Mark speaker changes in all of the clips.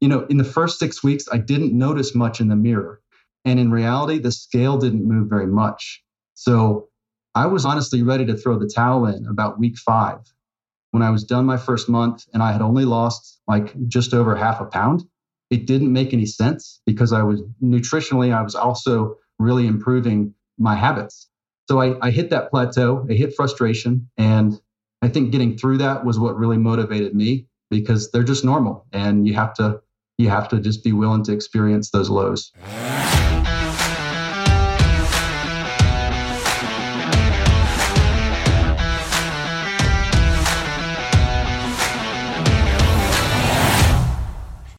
Speaker 1: you know, in the first six weeks, I didn't notice much in the mirror. And in reality, the scale didn't move very much. So I was honestly ready to throw the towel in about week five when I was done my first month and I had only lost like just over half a pound. It didn't make any sense because I was nutritionally, I was also really improving my habits. So I, I hit that plateau, I hit frustration. And I think getting through that was what really motivated me because they're just normal and you have to you have to just be willing to experience those lows.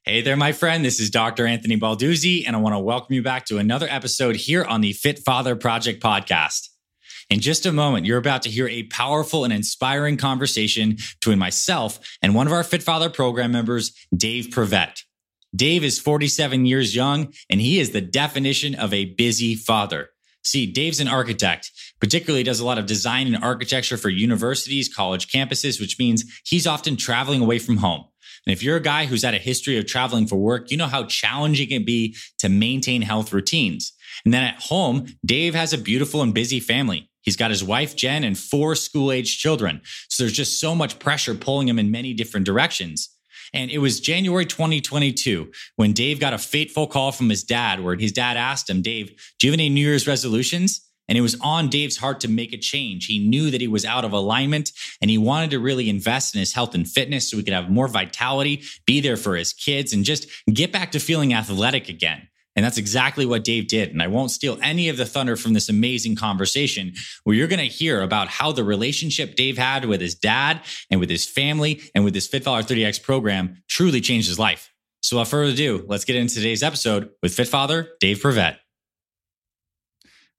Speaker 2: Hey there, my friend. This is Dr. Anthony Balduzzi, and I want to welcome you back to another episode here on the Fit Father Project podcast. In just a moment, you're about to hear a powerful and inspiring conversation between myself and one of our Fit Father program members, Dave Prevett. Dave is 47 years young, and he is the definition of a busy father. See, Dave's an architect, particularly does a lot of design and architecture for universities, college campuses, which means he's often traveling away from home. And if you're a guy who's had a history of traveling for work, you know how challenging it can be to maintain health routines. And then at home, Dave has a beautiful and busy family. He's got his wife, Jen, and four school age children. So there's just so much pressure pulling him in many different directions. And it was January 2022 when Dave got a fateful call from his dad, where his dad asked him, Dave, do you have any New Year's resolutions? And it was on Dave's heart to make a change. He knew that he was out of alignment and he wanted to really invest in his health and fitness so he could have more vitality, be there for his kids, and just get back to feeling athletic again. And that's exactly what Dave did. And I won't steal any of the thunder from this amazing conversation where you're going to hear about how the relationship Dave had with his dad and with his family and with his Fit Father 30X program truly changed his life. So without further ado, let's get into today's episode with Fit Father Dave Prevett.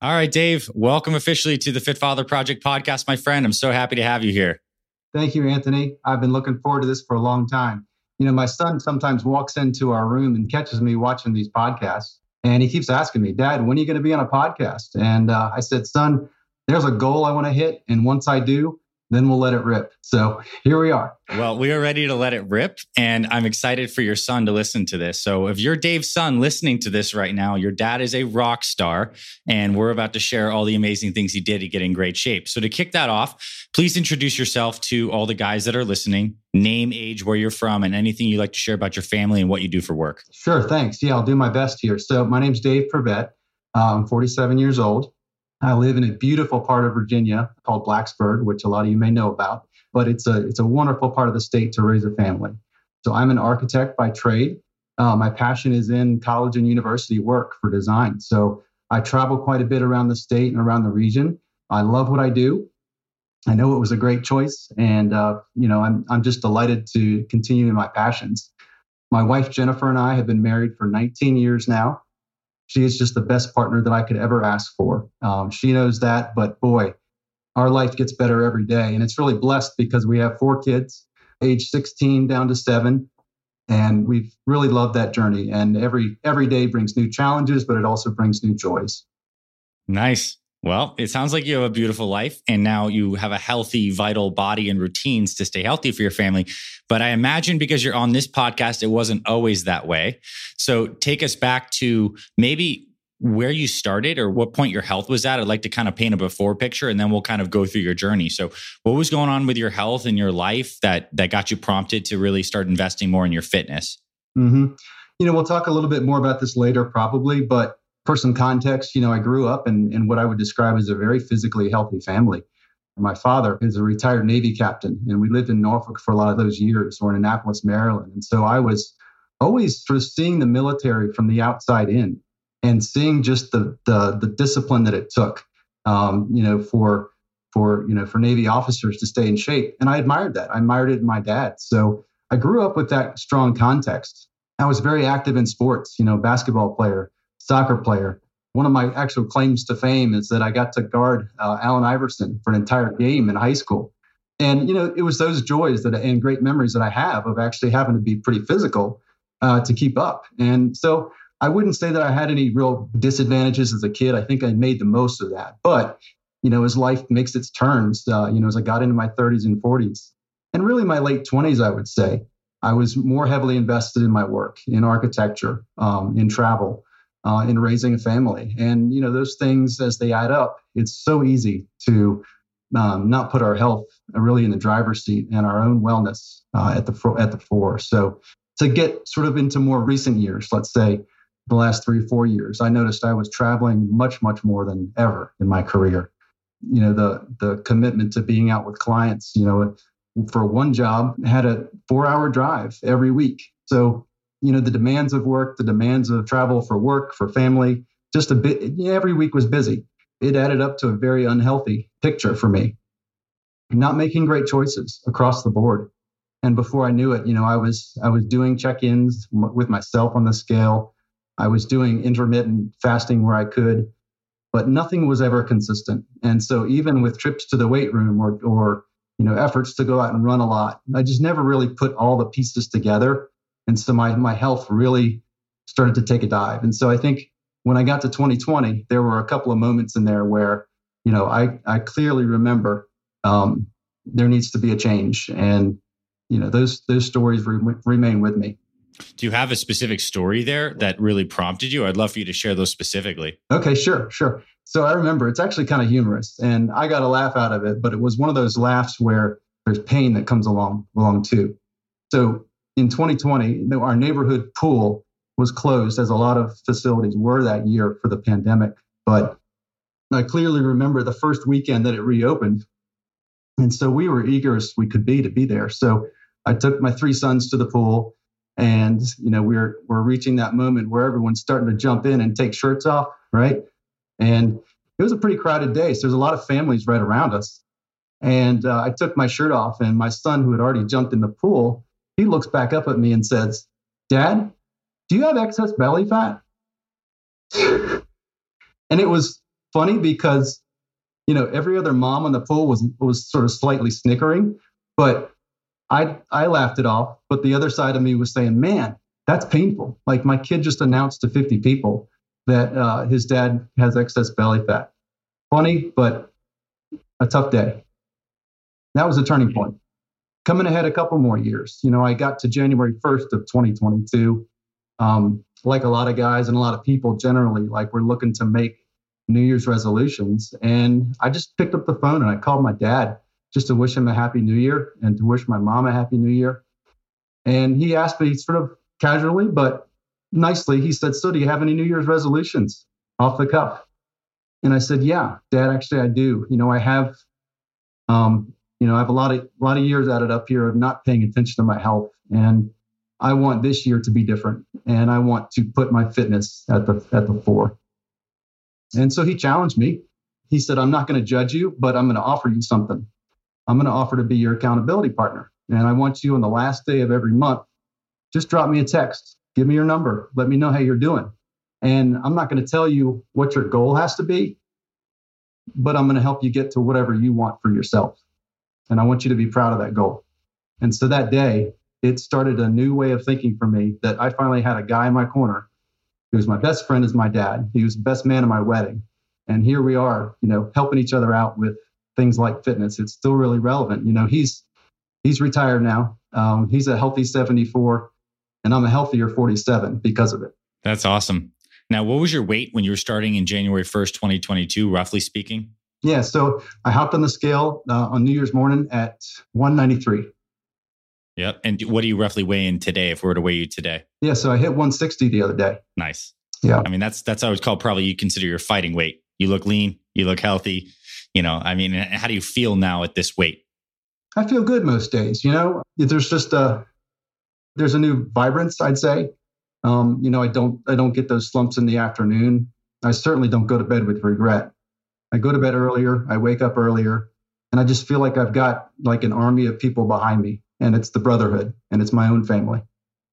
Speaker 2: All right, Dave, welcome officially to the Fit Father Project podcast, my friend. I'm so happy to have you here.
Speaker 1: Thank you, Anthony. I've been looking forward to this for a long time. You know, my son sometimes walks into our room and catches me watching these podcasts, and he keeps asking me, Dad, when are you going to be on a podcast? And uh, I said, Son, there's a goal I want to hit. And once I do, then we'll let it rip. So here we are.
Speaker 2: Well, we are ready to let it rip. And I'm excited for your son to listen to this. So if you're Dave's son listening to this right now, your dad is a rock star. And we're about to share all the amazing things he did to get in great shape. So to kick that off, please introduce yourself to all the guys that are listening, name, age, where you're from, and anything you'd like to share about your family and what you do for work.
Speaker 1: Sure. Thanks. Yeah, I'll do my best here. So my name's Dave Prevett. Uh, I'm 47 years old. I live in a beautiful part of Virginia called Blacksburg, which a lot of you may know about, but it's a it's a wonderful part of the state to raise a family. So I'm an architect by trade. Uh, my passion is in college and university work for design. So I travel quite a bit around the state and around the region. I love what I do. I know it was a great choice, and uh, you know I'm I'm just delighted to continue in my passions. My wife Jennifer and I have been married for 19 years now. She is just the best partner that I could ever ask for. Um, she knows that, but boy, our life gets better every day. And it's really blessed because we have four kids, age 16 down to seven. And we've really loved that journey. And every every day brings new challenges, but it also brings new joys.
Speaker 2: Nice. Well, it sounds like you have a beautiful life and now you have a healthy, vital body and routines to stay healthy for your family. But I imagine because you're on this podcast, it wasn't always that way. So take us back to maybe where you started or what point your health was at. I'd like to kind of paint a before picture and then we'll kind of go through your journey. So what was going on with your health and your life that that got you prompted to really start investing more in your fitness?
Speaker 1: Mm-hmm. You know, we'll talk a little bit more about this later probably, but for some context, you know, I grew up in, in what I would describe as a very physically healthy family. My father is a retired Navy captain, and we lived in Norfolk for a lot of those years, or in Annapolis, Maryland. And so I was always sort of seeing the military from the outside in and seeing just the the, the discipline that it took, um, you know, for for you know for Navy officers to stay in shape. And I admired that. I admired it in my dad. So I grew up with that strong context. I was very active in sports, you know, basketball player, soccer player. One of my actual claims to fame is that I got to guard uh, Allen Iverson for an entire game in high school. And, you know, it was those joys that and great memories that I have of actually having to be pretty physical uh, to keep up. And so I wouldn't say that I had any real disadvantages as a kid. I think I made the most of that. But, you know, as life makes its turns, uh, you know, as I got into my 30s and 40s, and really my late 20s, I would say, I was more heavily invested in my work, in architecture, um, in travel, uh, in raising a family. And, you know, those things, as they add up, it's so easy to um, not put our health really in the driver's seat and our own wellness uh, at the at the fore. So to get sort of into more recent years, let's say the last three four years, I noticed I was traveling much much more than ever in my career. You know the the commitment to being out with clients. You know, for one job, had a four hour drive every week. So you know the demands of work, the demands of travel for work for family, just a bit. Every week was busy. It added up to a very unhealthy picture for me. Not making great choices across the board and before I knew it, you know, I was I was doing check-ins with myself on the scale. I was doing intermittent fasting where I could, but nothing was ever consistent. And so even with trips to the weight room or or you know efforts to go out and run a lot, I just never really put all the pieces together. And so my my health really started to take a dive. And so I think when I got to 2020, there were a couple of moments in there where you know I I clearly remember um, there needs to be a change. And you know those those stories re- remain with me.
Speaker 2: Do you have a specific story there that really prompted you? I'd love for you to share those specifically.
Speaker 1: Okay sure sure. So i remember it's actually kind of humorous and i got a laugh out of it but it was one of those laughs where there's pain that comes along along too. So in 2020 our neighborhood pool was closed as a lot of facilities were that year for the pandemic but i clearly remember the first weekend that it reopened and so we were eager as we could be to be there so I took my three sons to the pool, and you know we're we're reaching that moment where everyone's starting to jump in and take shirts off, right? And it was a pretty crowded day, so there's a lot of families right around us. And uh, I took my shirt off, and my son, who had already jumped in the pool, he looks back up at me and says, "Dad, do you have excess belly fat?" and it was funny because you know every other mom on the pool was was sort of slightly snickering, but I I laughed it off, but the other side of me was saying, "Man, that's painful." Like my kid just announced to 50 people that uh, his dad has excess belly fat. Funny, but a tough day. That was a turning point. Coming ahead a couple more years, you know, I got to January 1st of 2022. Um, like a lot of guys and a lot of people generally, like we're looking to make New Year's resolutions. And I just picked up the phone and I called my dad just to wish him a happy new year and to wish my mom a happy new year. And he asked me sort of casually, but nicely, he said, So do you have any New Year's resolutions off the cuff? And I said, Yeah, Dad, actually I do. You know, I have um, you know, I have a lot of a lot of years it up here of not paying attention to my health. And I want this year to be different. And I want to put my fitness at the at the fore. And so he challenged me. He said, I'm not going to judge you, but I'm going to offer you something. I'm going to offer to be your accountability partner. And I want you on the last day of every month, just drop me a text, give me your number, let me know how you're doing. And I'm not going to tell you what your goal has to be, but I'm going to help you get to whatever you want for yourself. And I want you to be proud of that goal. And so that day, it started a new way of thinking for me that I finally had a guy in my corner who was my best friend as my dad. He was the best man at my wedding. And here we are, you know, helping each other out with things like fitness, it's still really relevant. You know, he's he's retired now. Um, he's a healthy 74, and I'm a healthier 47 because of it.
Speaker 2: That's awesome. Now, what was your weight when you were starting in January 1st, 2022, roughly speaking?
Speaker 1: Yeah, so I hopped on the scale uh, on New Year's morning at 193.
Speaker 2: Yep. And what do you roughly weigh in today if we were to weigh you today?
Speaker 1: Yeah, so I hit 160 the other day.
Speaker 2: Nice.
Speaker 1: Yeah.
Speaker 2: I mean, that's that's I would call probably you consider your fighting weight. You look lean, you look healthy, you know, I mean, how do you feel now at this weight?
Speaker 1: I feel good most days. You know, there's just a there's a new vibrance, I'd say. Um, you know, I don't I don't get those slumps in the afternoon. I certainly don't go to bed with regret. I go to bed earlier. I wake up earlier, and I just feel like I've got like an army of people behind me, and it's the brotherhood, and it's my own family.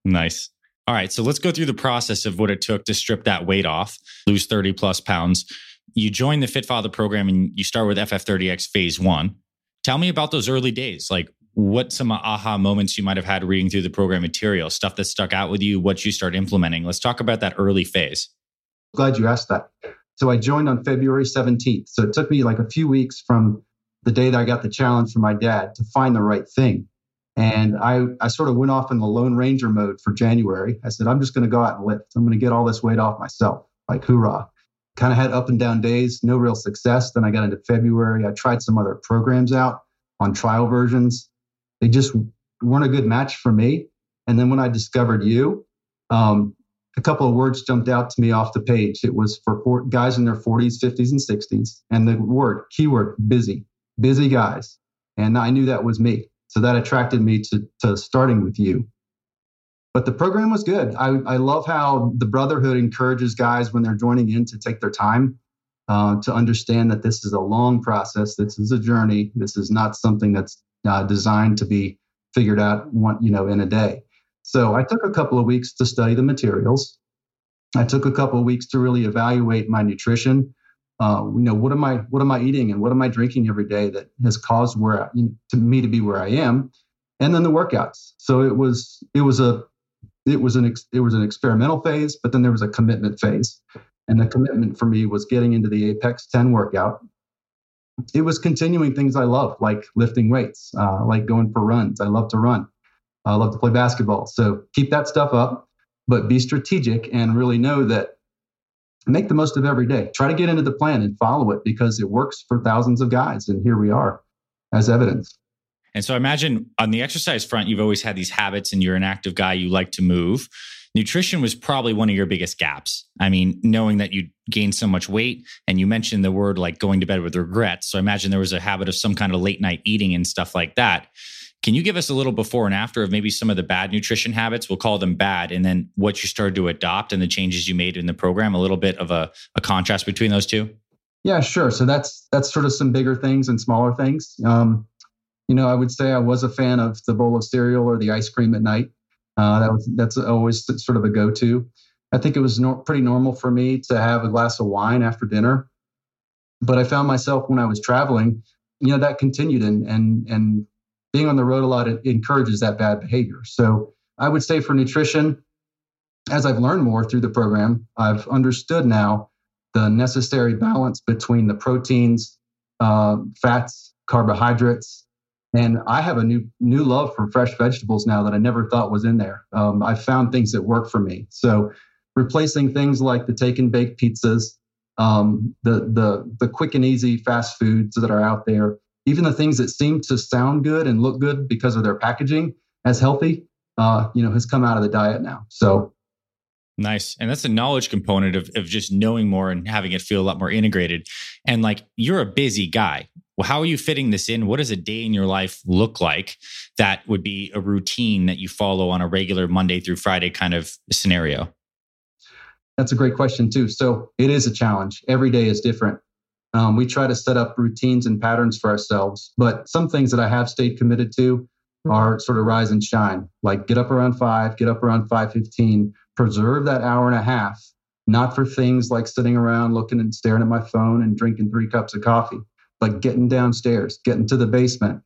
Speaker 2: Nice. All right, so let's go through the process of what it took to strip that weight off, lose 30 plus pounds you join the Fit Father program and you start with FF30X phase one. Tell me about those early days. Like what some aha moments you might have had reading through the program material, stuff that stuck out with you, what you start implementing. Let's talk about that early phase.
Speaker 1: Glad you asked that. So I joined on February 17th. So it took me like a few weeks from the day that I got the challenge from my dad to find the right thing. And I, I sort of went off in the Lone Ranger mode for January. I said, I'm just going to go out and lift. I'm going to get all this weight off myself. Like, hoorah. Kind of had up and down days, no real success. Then I got into February. I tried some other programs out on trial versions. They just weren't a good match for me. And then when I discovered you, um, a couple of words jumped out to me off the page. It was for four, guys in their 40s, 50s, and 60s. And the word, keyword, busy, busy guys. And I knew that was me. So that attracted me to, to starting with you. But the program was good. I, I love how the Brotherhood encourages guys when they're joining in to take their time uh, to understand that this is a long process. This is a journey. This is not something that's uh, designed to be figured out one, you know, in a day. So I took a couple of weeks to study the materials. I took a couple of weeks to really evaluate my nutrition. Uh, you know what am i what am i eating and what am i drinking every day that has caused where I, you know, to me to be where i am? And then the workouts. So it was it was a it was an ex, it was an experimental phase but then there was a commitment phase. And the commitment for me was getting into the apex 10 workout. It was continuing things i love like lifting weights uh, like going for runs. I love to run i love to play basketball so keep that stuff up but be strategic and really know that make the most of every day. Try to get into the plan and follow it because it works for thousands of guys. And here we are as evidence.
Speaker 2: And so I imagine on the exercise front, you've always had these habits and you're an active guy, you like to move. Nutrition was probably one of your biggest gaps. I mean, knowing that you gained so much weight and you mentioned the word like going to bed with regrets. So I imagine there was a habit of some kind of late night eating and stuff like that. Can you give us a little before and after of maybe some of the bad nutrition habits? We'll call them bad, and then what you started to adopt and the changes you made in the program. A little bit of a, a contrast between those two.
Speaker 1: Yeah, sure. So that's that's sort of some bigger things and smaller things. Um, you know, I would say I was a fan of the bowl of cereal or the ice cream at night. Uh, that was that's always sort of a go-to. I think it was no, pretty normal for me to have a glass of wine after dinner, but I found myself when I was traveling, you know, that continued and and and being on the road a lot encourages that bad behavior. So I would say for nutrition, as I've learned more through the program, I've understood now the necessary balance between the proteins, uh, fats, carbohydrates, and I have a new new love for fresh vegetables now that I never thought was in there. Um, I've found things that work for me. So replacing things like the take and bake pizzas, um, the the the quick and easy fast foods that are out there, even the things that seem to sound good and look good because of their packaging as healthy, uh, you know, has come out of the diet now. So
Speaker 2: Nice. And that's the knowledge component of, of just knowing more and having it feel a lot more integrated. And like you're a busy guy. Well, how are you fitting this in? What does a day in your life look like that would be a routine that you follow on a regular Monday through Friday kind of scenario?
Speaker 1: That's a great question, too. So it is a challenge. Every day is different. Um, we try to set up routines and patterns for ourselves. But some things that I have stayed committed to are sort of rise and shine. Like get up around five, get up around five fifteen, preserve that hour and a half, not for things like sitting around looking and staring at my phone and drinking three cups of coffee, but getting downstairs, getting to the basement,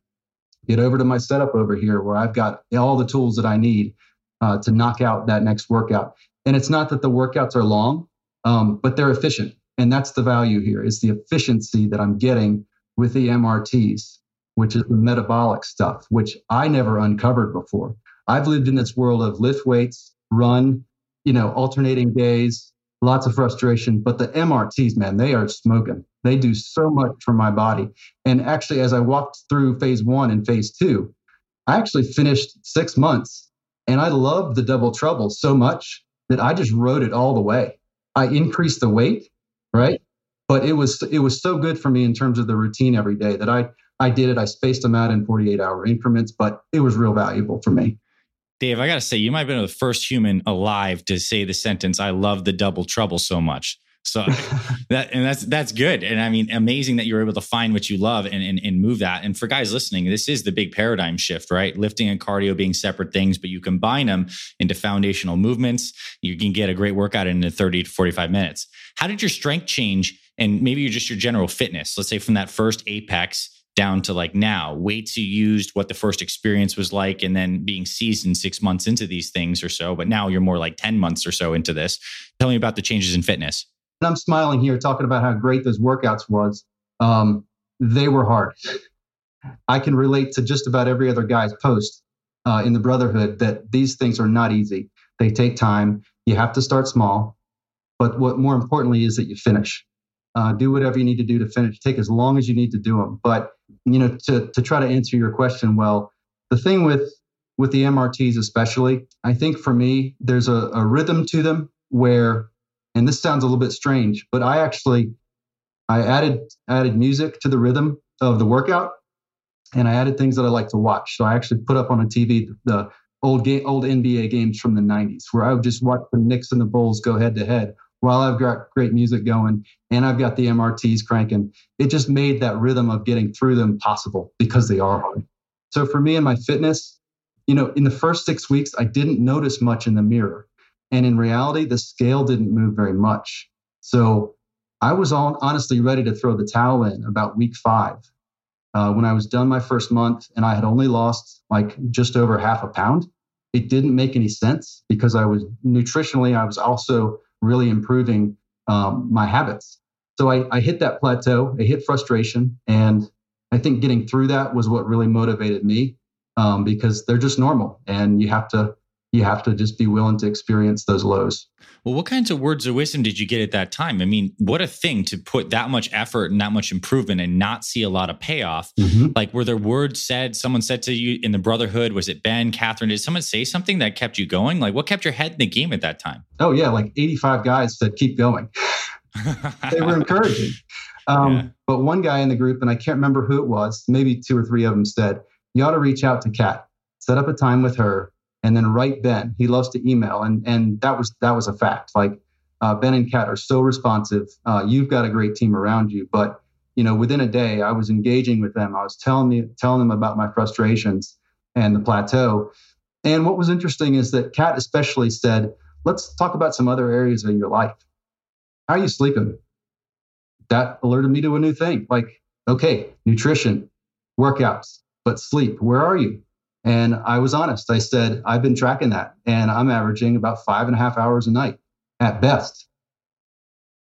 Speaker 1: get over to my setup over here where I've got all the tools that I need uh, to knock out that next workout. And it's not that the workouts are long, um, but they're efficient. And that's the value here is the efficiency that I'm getting with the MRTs, which is the metabolic stuff, which I never uncovered before. I've lived in this world of lift weights, run, you know, alternating days, lots of frustration. But the MRTs, man, they are smoking. They do so much for my body. And actually, as I walked through phase one and phase two, I actually finished six months and I loved the double trouble so much that I just rode it all the way. I increased the weight right? But it was it was so good for me in terms of the routine every day that I I did it. I spaced them out in 48 hour increments, but it was real valuable for me.
Speaker 2: Dave, I got to say, you might have been the first human alive to say the sentence, I love the double trouble so much. So that and that's that's good. And I mean, amazing that you're able to find what you love and, and, and move that. And for guys listening, this is the big paradigm shift, right? Lifting and cardio being separate things, but you combine them into foundational movements. You can get a great workout in 30 to 45 minutes. How did your strength change? And maybe you're just your general fitness, let's say from that first apex down to like now, weights you used, what the first experience was like, and then being seasoned six months into these things or so. But now you're more like 10 months or so into this. Tell me about the changes in fitness.
Speaker 1: And I'm smiling here talking about how great those workouts was. Um, they were hard. I can relate to just about every other guy's post. uh, in the brotherhood that these things are not easy. They take time. You have to start small. But what more importantly is that you finish. Uh, do whatever you need to do to finish. Take as long as you need to do them. But you know, to to try to answer your question, well, the thing with with the MRTs especially, I think for me, there's a, a rhythm to them where, and this sounds a little bit strange, but I actually I added added music to the rhythm of the workout, and I added things that I like to watch. So I actually put up on a TV the old game, old NBA games from the '90s, where I would just watch the Knicks and the Bulls go head to head while I've got great music going and I've got the MRTs cranking. It just made that rhythm of getting through them possible because they are hard. So for me and my fitness, you know, in the first six weeks, I didn't notice much in the mirror. And in reality, the scale didn't move very much. So I was all, honestly ready to throw the towel in about week five. Uh, when I was done my first month and I had only lost like just over half a pound, it didn't make any sense because I was nutritionally, I was also really improving um, my habits. So I, I hit that plateau, I hit frustration. And I think getting through that was what really motivated me um, because they're just normal and you have to you have to just be willing to experience those lows.
Speaker 2: Well, what kinds of words of wisdom did you get at that time? I mean, what a thing to put that much effort and that much improvement and not see a lot of payoff. Mm-hmm. Like, were there words said, someone said to you in the brotherhood? Was it Ben, Catherine? Did someone say something that kept you going? Like, what kept your head in the game at that time?
Speaker 1: Oh, yeah. Like 85 guys said, keep going. they were encouraging. Um, yeah. But one guy in the group, and I can't remember who it was, maybe two or three of them said, you ought to reach out to Kat, set up a time with her, and then write Ben. He loves to email, and and that was that was a fact. Like uh, Ben and Kat are so responsive. Uh, you've got a great team around you, but you know within a day, I was engaging with them. I was telling me telling them about my frustrations and the plateau. And what was interesting is that Kat especially said, "Let's talk about some other areas of your life. How are you sleeping?" That alerted me to a new thing. Like, okay, nutrition, workouts, but sleep, where are you? And I was honest. I said, I've been tracking that and I'm averaging about five and a half hours a night at best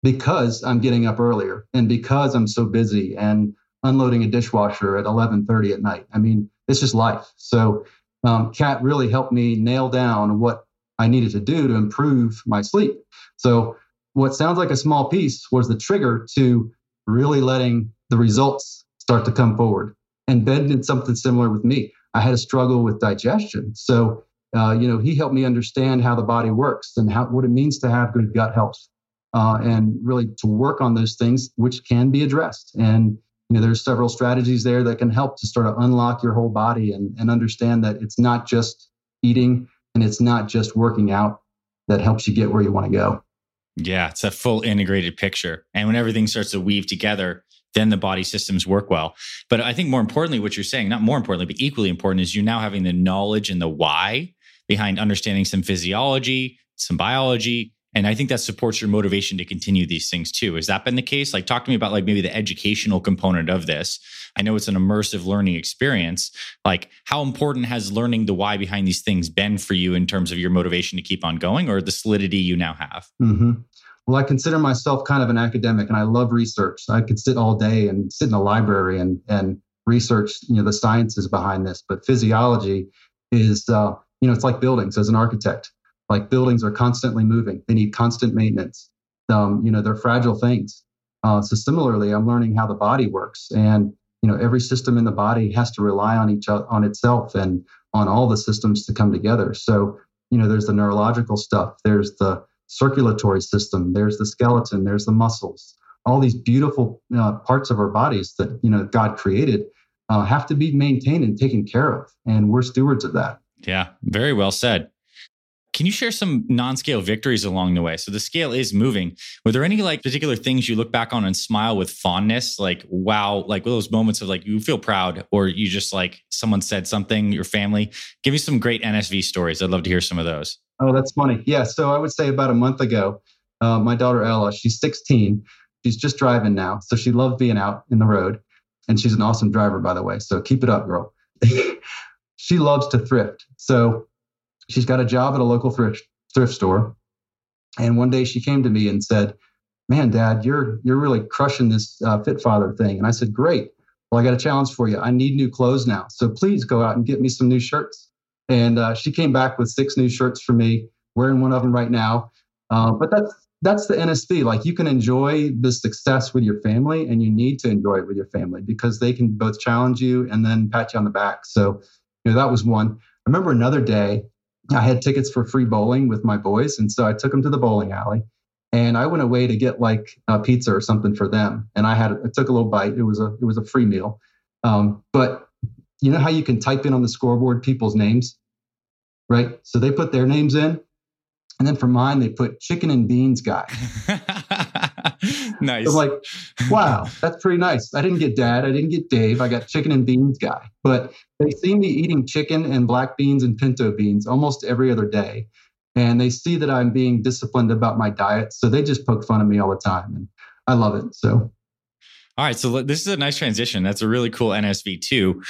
Speaker 1: because I'm getting up earlier and because I'm so busy and unloading a dishwasher at 11:30 at night. I mean, it's just life. So, um, Kat really helped me nail down what I needed to do to improve my sleep. So, what sounds like a small piece was the trigger to really letting the results start to come forward. And Ben did something similar with me. I had a struggle with digestion. So, uh, you know, he helped me understand how the body works and how what it means to have good gut health, uh, and really to work on those things which can be addressed. And you know, there's several strategies there that can help to sort of unlock your whole body and, and understand that it's not just eating and it's not just working out that helps you get where you want to go.
Speaker 2: Yeah, it's a full integrated picture. And when everything starts to weave together, then the body systems work well. But I think more importantly, what you're saying, not more importantly, but equally important, is you now having the knowledge and the why behind understanding some physiology, some biology. And I think that supports your motivation to continue these things too. Has that been the case? Like, talk to me about like maybe the educational component of this. I know it's an immersive learning experience. Like, how important has learning the why behind these things been for you in terms of your motivation to keep on going or the solidity you now have?
Speaker 1: Mm-hmm. Well, I consider myself kind of an academic and I love research. I could sit all day and sit in a library and, and research, you know, the sciences behind this. But physiology is, uh, you know, it's like buildings as an architect. Like buildings are constantly moving. They need constant maintenance. Um, you know, they're fragile things. Uh, so similarly, I'm learning how the body works, and you know, every system in the body has to rely on each other, on itself, and on all the systems to come together. So, you know, there's the neurological stuff. There's the circulatory system, there's the skeleton, there's the muscles. All these beautiful uh, parts of our bodies that you know God created uh, have to be maintained and taken care of, and we're stewards of that.
Speaker 2: Yeah, very well said. Can you share some non-scale victories along the way? So the scale is moving. Were there any like particular things you look back on and smile with fondness? Like, wow, like those moments of like you feel proud or you just like someone said something, your family. Give me some great NSV stories. I'd love to hear some of those.
Speaker 1: Oh, that's funny. Yeah. So I would say about a month ago, uh, my daughter Ella, she's 16. She's just driving now. So she loves being out in the road. And she's an awesome driver, by the way. So keep it up, girl. she loves to thrift. So she's got a job at a local thrift, thrift store. And one day she came to me and said, Man, Dad, you're you're really crushing this uh, Fit Father thing. And I said, Great. Well, I got a challenge for you. I need new clothes now. So please go out and get me some new shirts. And uh, she came back with six new shirts for me, wearing one of them right now. Uh, but that's that's the NSV. Like you can enjoy the success with your family, and you need to enjoy it with your family because they can both challenge you and then pat you on the back. So, you know, that was one. I remember another day I had tickets for free bowling with my boys, and so I took them to the bowling alley, and I went away to get like a pizza or something for them, and I had I took a little bite. It was a it was a free meal, um, but you know how you can type in on the scoreboard people's names, right? So they put their names in, and then for mine they put chicken and beans guy.
Speaker 2: nice.
Speaker 1: So like, wow, that's pretty nice. I didn't get dad. I didn't get Dave. I got chicken and beans guy. But they see me eating chicken and black beans and pinto beans almost every other day. And they see that I'm being disciplined about my diet. So they just poke fun of me all the time. And I love it. So.
Speaker 2: All right. So this is a nice transition. That's a really cool NSV too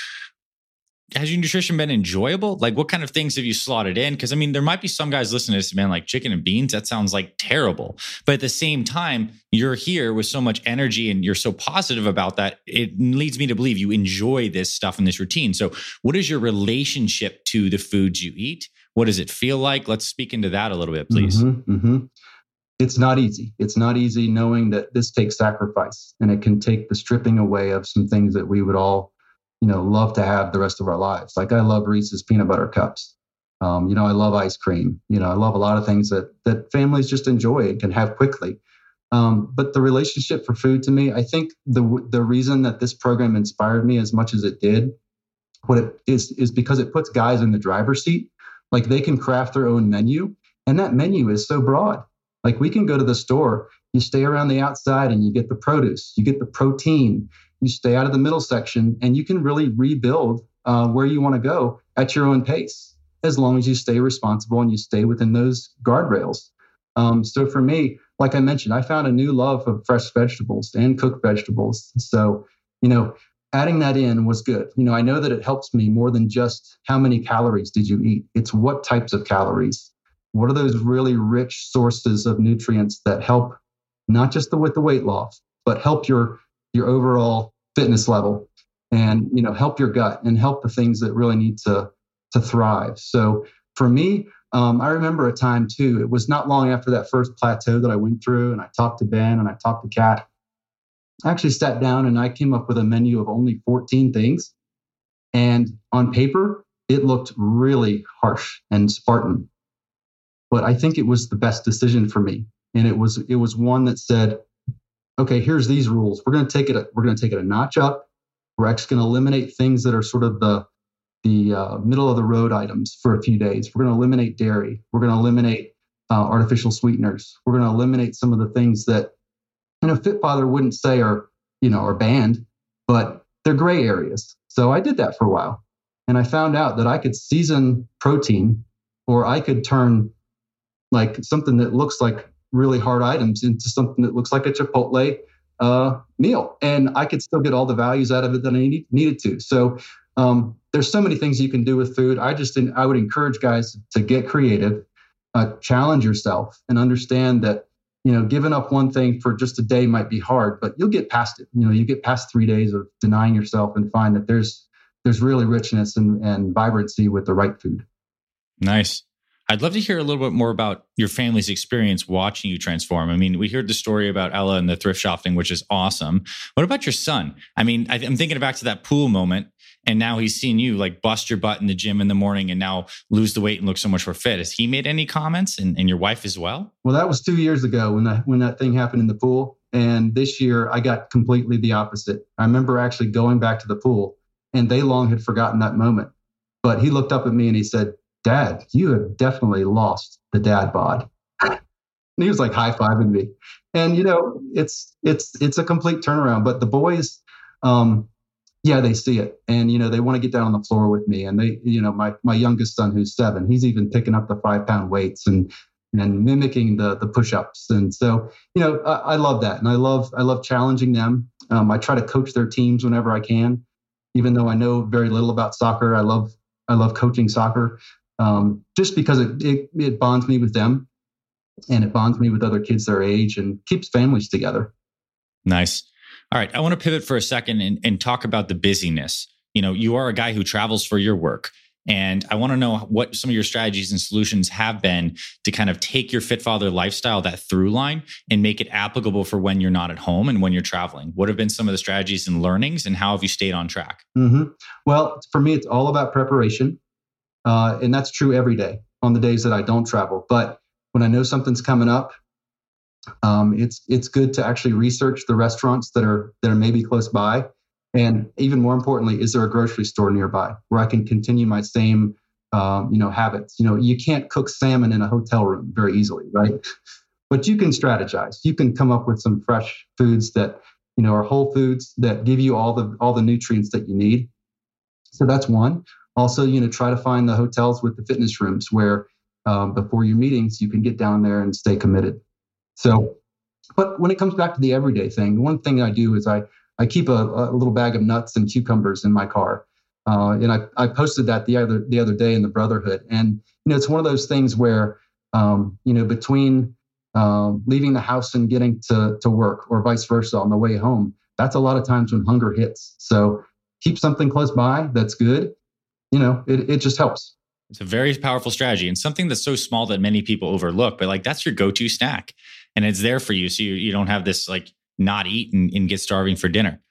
Speaker 2: has your nutrition been enjoyable? Like, what kind of things have you slotted in? Because I mean, there might be some guys listening to this, man, like chicken and beans. That sounds like terrible. But at the same time, you're here with so much energy and you're so positive about that. It leads me to believe you enjoy this stuff in this routine. So, what is your relationship to the foods you eat? What does it feel like? Let's speak into that a little bit, please.
Speaker 1: Mm-hmm, mm-hmm. It's not easy. It's not easy knowing that this takes sacrifice and it can take the stripping away of some things that we would all you know love to have the rest of our lives. Like I love Reese's peanut butter cups. Um, you know, I love ice cream. You know, I love a lot of things that that families just enjoy and can have quickly. Um, but the relationship for food to me, I think the the reason that this program inspired me as much as it did, what it is is because it puts guys in the driver's seat. Like they can craft their own menu, and that menu is so broad. Like we can go to the store, you stay around the outside, and you get the produce, you get the protein, you stay out of the middle section, and you can really rebuild uh, where you want to go at your own pace, as long as you stay responsible and you stay within those guardrails. Um, so for me, like I mentioned, I found a new love of fresh vegetables and cooked vegetables. So, you know, adding that in was good. You know, I know that it helps me more than just how many calories did you eat. It's what types of calories. What are those really rich sources of nutrients that help not just the, with the weight loss, but help your your overall fitness level and you know help your gut and help the things that really need to to thrive. So for me um, i remember a time too it was not long after that first plateau that i went through and i talked to ben and i talked to kat. I actually sat down and i came up with a menu of only 14 things. And on paper it looked really harsh and spartan. But i think it was the best decision for me. And it was it was one that said okay, here's these rules. We're going to take it. We're going to take it a notch up. We're actually going to eliminate things that are sort of the the uh, middle of the road items for a few days. We're going to eliminate dairy. We're going to eliminate uh, artificial sweeteners. We're going to eliminate some of the things that you know Fit Father wouldn't say are you know are banned, but they're gray areas. So I did that for a while, and I found out that I could season protein, or I could turn like something that looks like really hard items into something that looks like a Chipotle uh, meal. And I could still get all the values out of it that I need, needed to. So um, there's so many things you can do with food. I just I would encourage guys to get creative, uh, challenge yourself, and understand that you know giving up one thing for just a day might be hard, but you'll get past it. You know, you get past three days of denying yourself and find that there's there's really richness and, and vibrancy with the right food.
Speaker 2: Nice. I'd love to hear a little bit more about your family's experience watching you transform. I mean, we heard the story about Ella and the thrift shopping, which is awesome. What about your son? I mean, I, am thinking back to that pool moment, and now he's seen you like bust your butt in the gym in the morning and now lose the weight and look so much more fit. Has he made any comments, and, and your wife as well?
Speaker 1: Well, that was two years ago when that when that thing happened in the pool, and this year I got completely the opposite. I remember actually going back to the pool, and they long had forgotten that moment. But he looked up at me and he said, Dad, you have definitely lost the dad bod. and he was like high fiving me. And you know, it's it's it's a complete turnaround. But the boys, um, yeah, they see it. And you know, they want to get down on the floor with me. And they, you know, my my youngest son who's seven, he's even picking up the five pound weights and and mimicking the the push-ups. And so, you know, I, I love that. And I love I love challenging them. Um, I try to coach their teams whenever I can, even though I know very little about soccer. I love I love coaching soccer um, just because it, it, it bonds me with them and it bonds me with other kids their age and keeps families together.
Speaker 2: Nice. All right. I want to pivot for a second and, and talk about the busyness. You know, you are a guy who travels for your work. And I want to know what some of your strategies and solutions have been to kind of take your Fit Father lifestyle, that through line, and make it applicable for when you're not at home and when you're traveling. What have been some of the strategies and learnings, and how have you stayed on track?
Speaker 1: Mm-hmm. Well, for me, it's all about preparation. Uh, and that's true every day on the days that I don't travel. But when I know something's coming up, um, it's it's good to actually research the restaurants that are that are maybe close by and even more importantly, is there a grocery store nearby where I can continue my same, um, you know, habits? You know, you can't cook salmon in a hotel room very easily, right? But you can strategize. You can come up with some fresh foods that, you know, are whole foods that give you all the all the nutrients that you need. So that's one. Also, you know, try to find the hotels with the fitness rooms where um, before your meetings you can get down there and stay committed. So, but when it comes back to the everyday thing, one thing I do is I I keep a, a little bag of nuts and cucumbers in my car. Uh, and I, I posted that the other the other day in the Brotherhood, and you know it's one of those things where um, you know between um, leaving the house and getting to to work, or vice versa on the way home, that's a lot of times when hunger hits. So keep something close by that's good. You know, it it just helps.
Speaker 2: It's a very powerful strategy and something that's so small that many people overlook, but like that's your go-to snack and it's there for you. So you, you don't have this like not eat and, and get starving for dinner.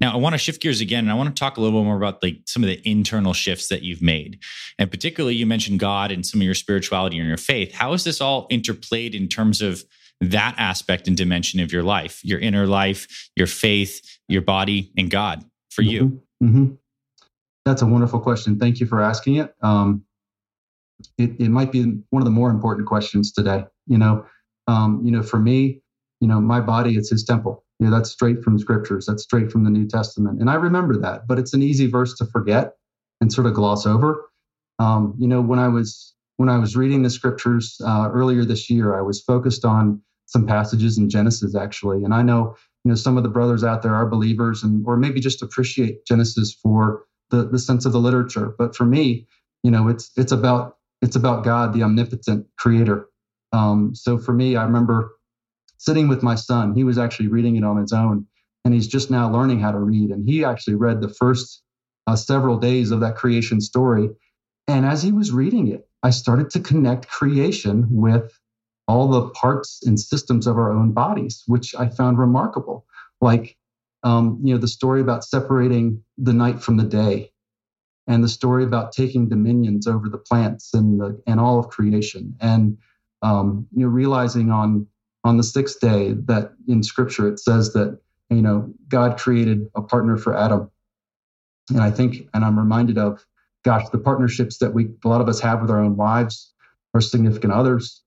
Speaker 2: Now, I want to shift gears again, and I want to talk a little bit more about like some of the internal shifts that you've made, and particularly you mentioned God and some of your spirituality and your faith. How is this all interplayed in terms of that aspect and dimension of your life, your inner life, your faith, your body, and God for mm-hmm. you? Mm-hmm.
Speaker 1: That's a wonderful question. Thank you for asking it. Um, it. It might be one of the more important questions today. You know, um, you know, for me, you know, my body, it's his temple. You know, that's straight from scriptures. That's straight from the New Testament. And I remember that, but it's an easy verse to forget and sort of gloss over. Um, you know, when I was when I was reading the scriptures uh, earlier this year, I was focused on some passages in Genesis actually. And I know, you know, some of the brothers out there are believers and or maybe just appreciate Genesis for the, the sense of the literature. But for me, you know, it's it's about it's about God, the omnipotent creator. Um, so for me, I remember sitting with my son. He was actually reading it on his own, and he's just now learning how to read. And he actually read the first uh, several days of that creation story. And as he was reading it, I started to connect creation with all the parts and systems of our own bodies, which I found remarkable. Like, um, you know, the story about separating the night from the day, and the story about taking dominions over the plants and the and all of creation, and um, you know, realizing on on the sixth day that in scripture it says that you know god created a partner for adam. And i think and i'm reminded of gosh the partnerships that we a lot of us have with our own wives or significant others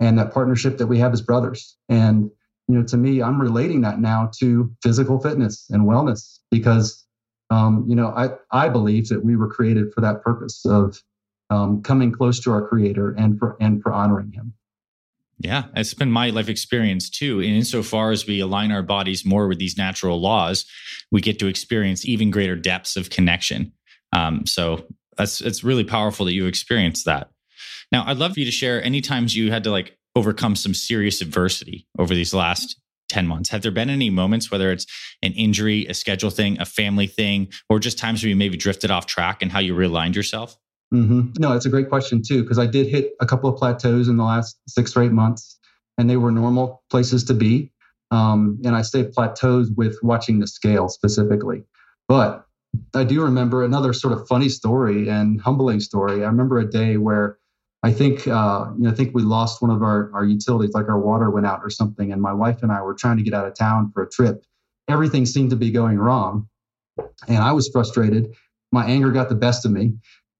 Speaker 1: and that partnership that we have as brothers. And you know to me i'm relating that now to physical fitness and wellness because um, you know i i believe that we were created for that purpose of um, coming close to our creator and for and for honoring him
Speaker 2: yeah, it's been my life experience too. And insofar as we align our bodies more with these natural laws, we get to experience even greater depths of connection. Um, so that's it's really powerful that you experienced that. Now, I'd love for you to share any times you had to like overcome some serious adversity over these last 10 months. Have there been any moments, whether it's an injury, a schedule thing, a family thing, or just times where you maybe drifted off track and how you realigned yourself?
Speaker 1: Mm-hmm. No, it's a great question too, because I did hit a couple of plateaus in the last six or eight months, and they were normal places to be. Um, and I say plateaus with watching the scale specifically. But I do remember another sort of funny story and humbling story. I remember a day where I think uh, you know I think we lost one of our our utilities, like our water went out or something, and my wife and I were trying to get out of town for a trip. Everything seemed to be going wrong, and I was frustrated. My anger got the best of me,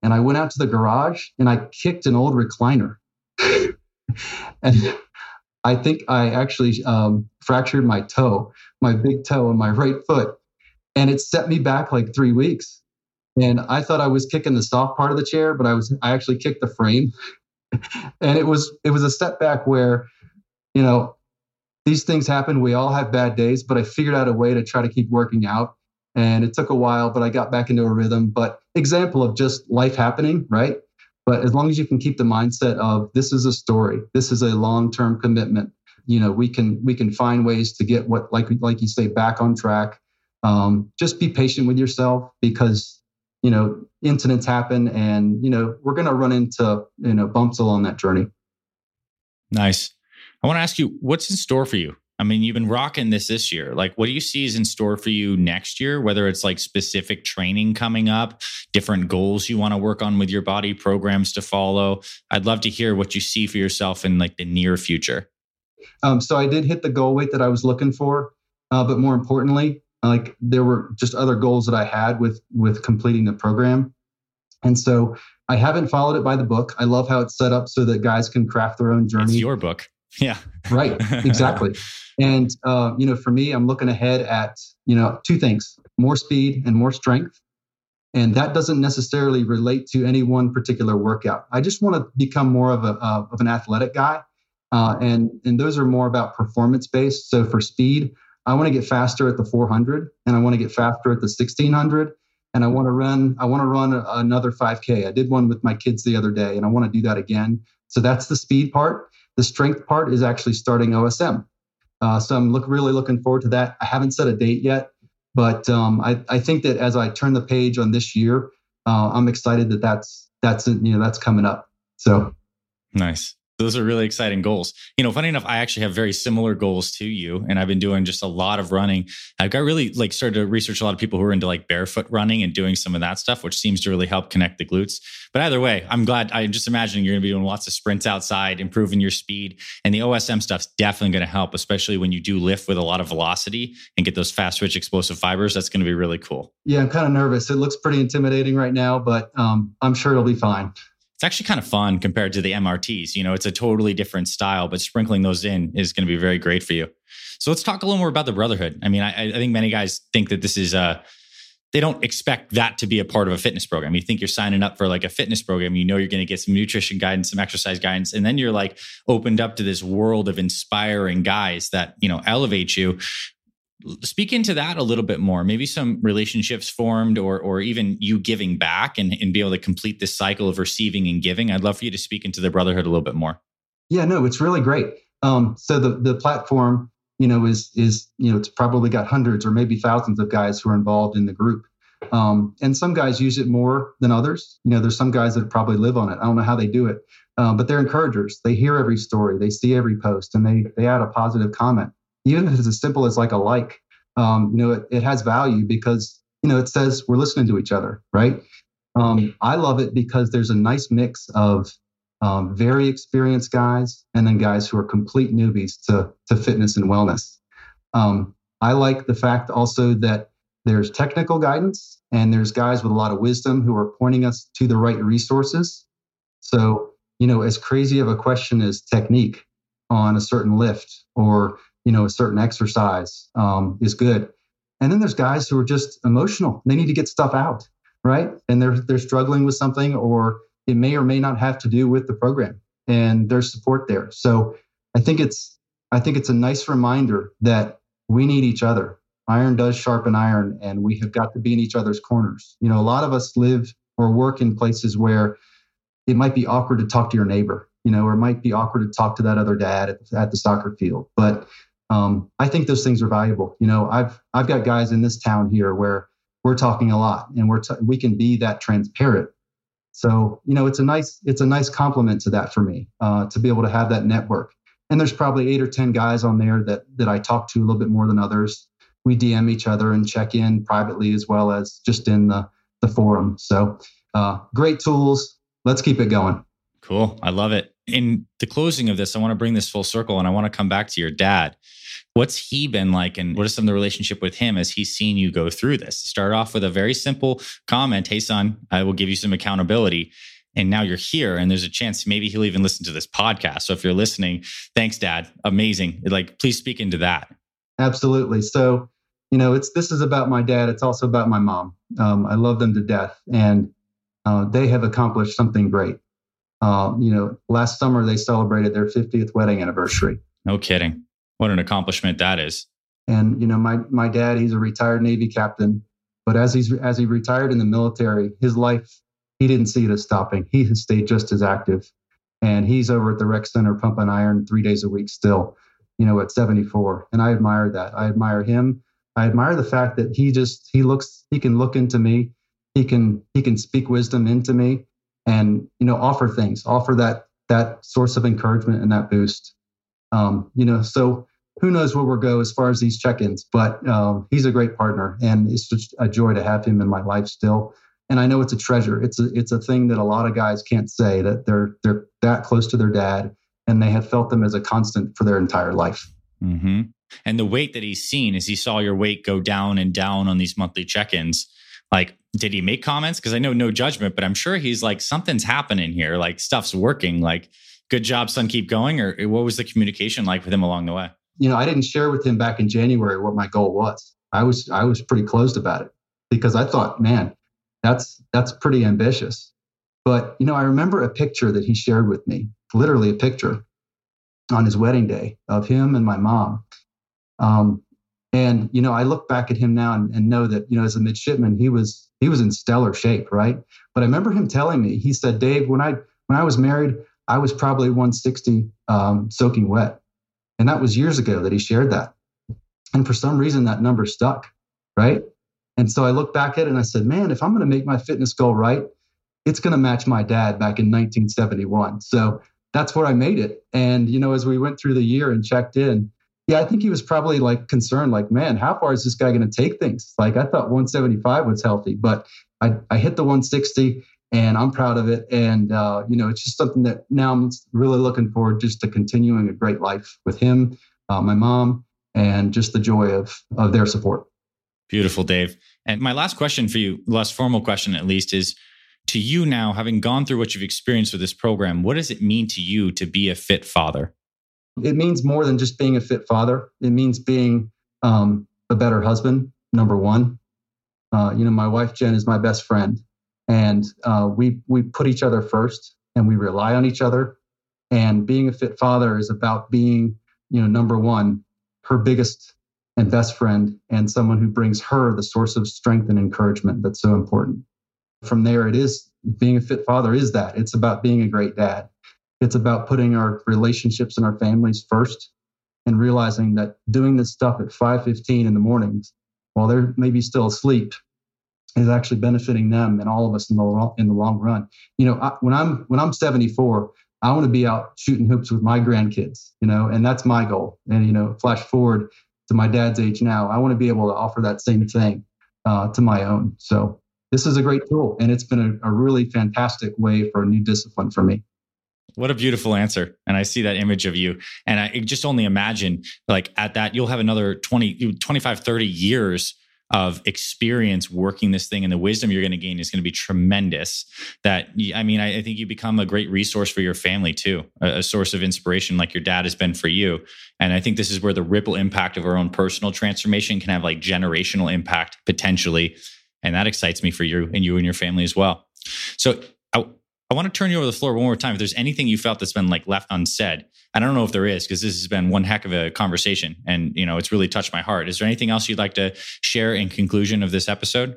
Speaker 1: and I went out to the garage and I kicked an old recliner. and I think I actually um, fractured my toe, my big toe on my right foot. And it set me back like three weeks. And I thought I was kicking the soft part of the chair, but I was I actually kicked the frame. and it was it was a step back where, you know, these things happen. We all have bad days, but I figured out a way to try to keep working out. And it took a while but i got back into a rhythm. But example of just life happening right? But as long as you can keep the mindset of this is a story. This is a long-term commitment. You know we can we can find ways to get what like like you say back on track. Um, just be patient with yourself because you know, incidents happen and, you know, we're going to run into, you know, bumps along that journey.
Speaker 2: Nice. I want to ask you, what's in store for you? I mean, you've been rocking this this year. Like, what do you see is in store for you next year? Whether it's like specific training coming up, different goals you want to work on with your body, programs to follow. I'd love to hear what you see for yourself in like the near future.
Speaker 1: Um, so I did hit the goal weight that I was looking for, uh, but more importantly, like there were just other goals that I had with with completing the program, and so I haven't followed it by the book. I love how it's set up so that guys can craft their own journey. It's
Speaker 2: your book. Yeah.
Speaker 1: right. Exactly. and, uh, you know, for me, I'm looking ahead at, you know, two things more speed and more strength. And that doesn't necessarily relate to any one particular workout. I just want to become more of, a, uh, of an athletic guy. Uh, and, and those are more about performance based. So for speed, I want to get faster at the 400 and I want to get faster at the 1600 and I want to run I want to run another 5k. I did one with my kids the other day and I want to do that again. So that's the speed part. The strength part is actually starting OSM. Uh, so I'm look, really looking forward to that. I haven't set a date yet, but um, I, I, think that as I turn the page on this year, uh, I'm excited that that's that's you know that's coming up. So
Speaker 2: nice those are really exciting goals. You know, funny enough, I actually have very similar goals to you, and I've been doing just a lot of running. I've got really like started to research a lot of people who are into like barefoot running and doing some of that stuff, which seems to really help connect the glutes. But either way, I'm glad. I'm just imagining you're going to be doing lots of sprints outside, improving your speed, and the OSM stuff's definitely going to help, especially when you do lift with a lot of velocity and get those fast twitch explosive fibers. That's going to be really cool.
Speaker 1: Yeah, I'm kind of nervous. It looks pretty intimidating right now, but um, I'm sure it'll be fine
Speaker 2: it's actually kind of fun compared to the MRTs. You know, it's a totally different style, but sprinkling those in is going to be very great for you. So let's talk a little more about the brotherhood. I mean, I, I think many guys think that this is a they don't expect that to be a part of a fitness program. You think you're signing up for like a fitness program, you know you're going to get some nutrition guidance, some exercise guidance, and then you're like opened up to this world of inspiring guys that, you know, elevate you speak into that a little bit more. Maybe some relationships formed or or even you giving back and, and be able to complete this cycle of receiving and giving. I'd love for you to speak into the brotherhood a little bit more.
Speaker 1: Yeah no it's really great. Um, so the the platform you know is is you know it's probably got hundreds or maybe thousands of guys who are involved in the group. Um, and some guys use it more than others. You know there's some guys that probably live on it. I don't know how they do it. Um, but they're encouragers. They hear every story. They see every post and they they add a positive comment even if it's as simple as like a like, um, you know, it, it has value because, you know, it says we're listening to each other, right? Um, I love it because there's a nice mix of um, very experienced guys and then guys who are complete newbies to, to fitness and wellness. Um, I like the fact also that there's technical guidance and there's guys with a lot of wisdom who are pointing us to the right resources. So, you know, as crazy of a question as technique on a certain lift or you know a certain exercise um, is good. And then there's guys who are just emotional. They need to get stuff out right? And they're they're struggling with something or it may or may not have to do with the program and there's support there. So i think it's i think it's a nice reminder that we need each other. Iron does sharpen iron and we have got to be in each other's corners. You know a lot of us live or work in places where it might be awkward to talk to your neighbor you know or it might be awkward to talk to that other dad at, at the soccer field. But um, I think those things are valuable. You know, I've I've got guys in this town here where we're talking a lot, and we're t- we can be that transparent. So you know, it's a nice it's a nice complement to that for me uh, to be able to have that network. And there's probably eight or ten guys on there that that I talk to a little bit more than others. We DM each other and check in privately as well as just in the the forum. So uh, great tools. Let's keep it going.
Speaker 2: Cool. I love it. In the closing of this, I want to bring this full circle and I want to come back to your dad. What's he been like and what is some of the relationship with him as he's seen you go through this? Start off with a very simple comment Hey, son, I will give you some accountability. And now you're here and there's a chance maybe he'll even listen to this podcast. So if you're listening, thanks, dad. Amazing. Like, please speak into that.
Speaker 1: Absolutely. So, you know, it's this is about my dad. It's also about my mom. Um, I love them to death, and uh, they have accomplished something great. Uh, you know, last summer they celebrated their 50th wedding anniversary.
Speaker 2: No kidding. What an accomplishment that is.
Speaker 1: And you know, my my dad, he's a retired Navy captain, but as he's as he retired in the military, his life he didn't see it as stopping. He has stayed just as active, and he's over at the rec center pumping iron three days a week still. You know, at 74, and I admire that. I admire him. I admire the fact that he just he looks he can look into me he can he can speak wisdom into me and you know offer things offer that that source of encouragement and that boost. Um, you know so who knows where we'll go as far as these check-ins but um, he's a great partner and it's just a joy to have him in my life still. And i know it's a treasure. It's a it's a thing that a lot of guys can't say that they're they're that close to their dad and they have felt them as a constant for their entire life.
Speaker 2: Mm-hmm. and the weight that he's seen as he saw your weight go down and down on these monthly check-ins like did he make comments? Because i know no judgment but i'm sure he's like something's happening here. Like stuff's working. Like good job son. Keep going. Or what was the communication like with him along the way?
Speaker 1: You know i didn't share with him back in january what my goal was. I was i was pretty closed about it because i thought man that's that's pretty ambitious. But you know i remember a picture that he shared with me literally a picture on his wedding day of him and my mom. Um, and you know, I look back at him now and, and, know that you know, as a midshipman, he was he was in stellar shape, right? But I remember him telling me, he said, "Dave, when I when I was married, I was probably 160 um, soaking wet," and that was years ago that he shared that. And for some reason, that number stuck, right? And so I look back at it and I said, "Man, if I'm going to make my fitness goal right, it's going to match my dad back in 1971." So that's where I made it. And you know, as we went through the year and checked in yeah, I think he was probably like concerned, like, man, how far is this guy going to take things? Like, I thought 175 was healthy, but I, I hit the 160 and I'm proud of it. And, uh, you know, it's just something that now I'm really looking forward just to continuing a great life with him, uh, my mom, and just the joy of, of their support.
Speaker 2: Beautiful, Dave. And my last question for you, less formal question at least, is to you now, having gone through what you've experienced with this program, what does it mean to you to be a fit father?
Speaker 1: It means more than just being a fit father. It means being um, a better husband, number one. Uh, you know, my wife Jen is my best friend, and uh, we we put each other first, and we rely on each other. And being a fit father is about being, you know, number one, her biggest and best friend, and someone who brings her the source of strength and encouragement that's so important. From there, it is being a fit father is that it's about being a great dad. It's about putting our relationships and our families first and realizing that doing this stuff at 5:15 in the mornings while they're maybe still asleep is actually benefiting them and all of us in the in the long run. You know, I, when I'm when I'm 74, I want to be out shooting hoops with my grandkids, you know, and that's my goal. And you know, flash forward to my dad's age now, I want to be able to offer that same thing uh, to my own. So this is a great tool, and it's been a, a really fantastic way for a new discipline for me.
Speaker 2: What a beautiful answer. And I see that image of you. And I just only imagine, like, at that, you'll have another 20, 25, 30 years of experience working this thing. And the wisdom you're going to gain is going to be tremendous. That i mean I, think you become a great resource for your family too a, a, source of inspiration like your dad has been for you. And i think this is where the ripple impact of our own personal transformation can have like generational impact potentially. And that excites me for you and you and your family as well. So I, want to turn you over the floor one more time. If there's anything you felt that's been like left unsaid, I don't know if there is because this has been one heck of a conversation, and you know it's really touched my heart. Is there anything else you'd like to share in conclusion of this episode?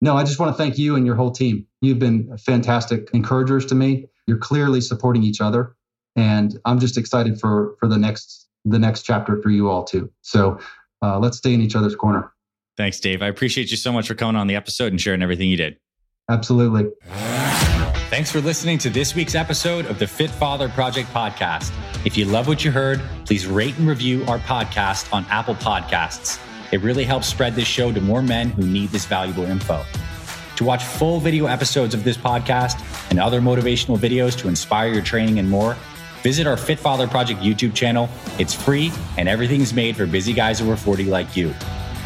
Speaker 1: No, I just want to thank you and your whole team. You've been fantastic encouragers to me. You're clearly supporting each other, and I'm just excited for for the next the next chapter for you all too. So uh, let's stay in each other's corner.
Speaker 2: Thanks, Dave. I appreciate you so much for coming on the episode and sharing everything you did.
Speaker 1: Absolutely.
Speaker 2: Thanks for listening to this week's episode of the Fit Father Project podcast. If you love what you heard, please rate and review our podcast on Apple Podcasts. It really helps spread this show to more men who need this valuable info. To watch full video episodes of this podcast and other motivational videos to inspire your training and more, visit our Fit Father Project YouTube channel. It's free and everything's made for busy guys over 40 like you.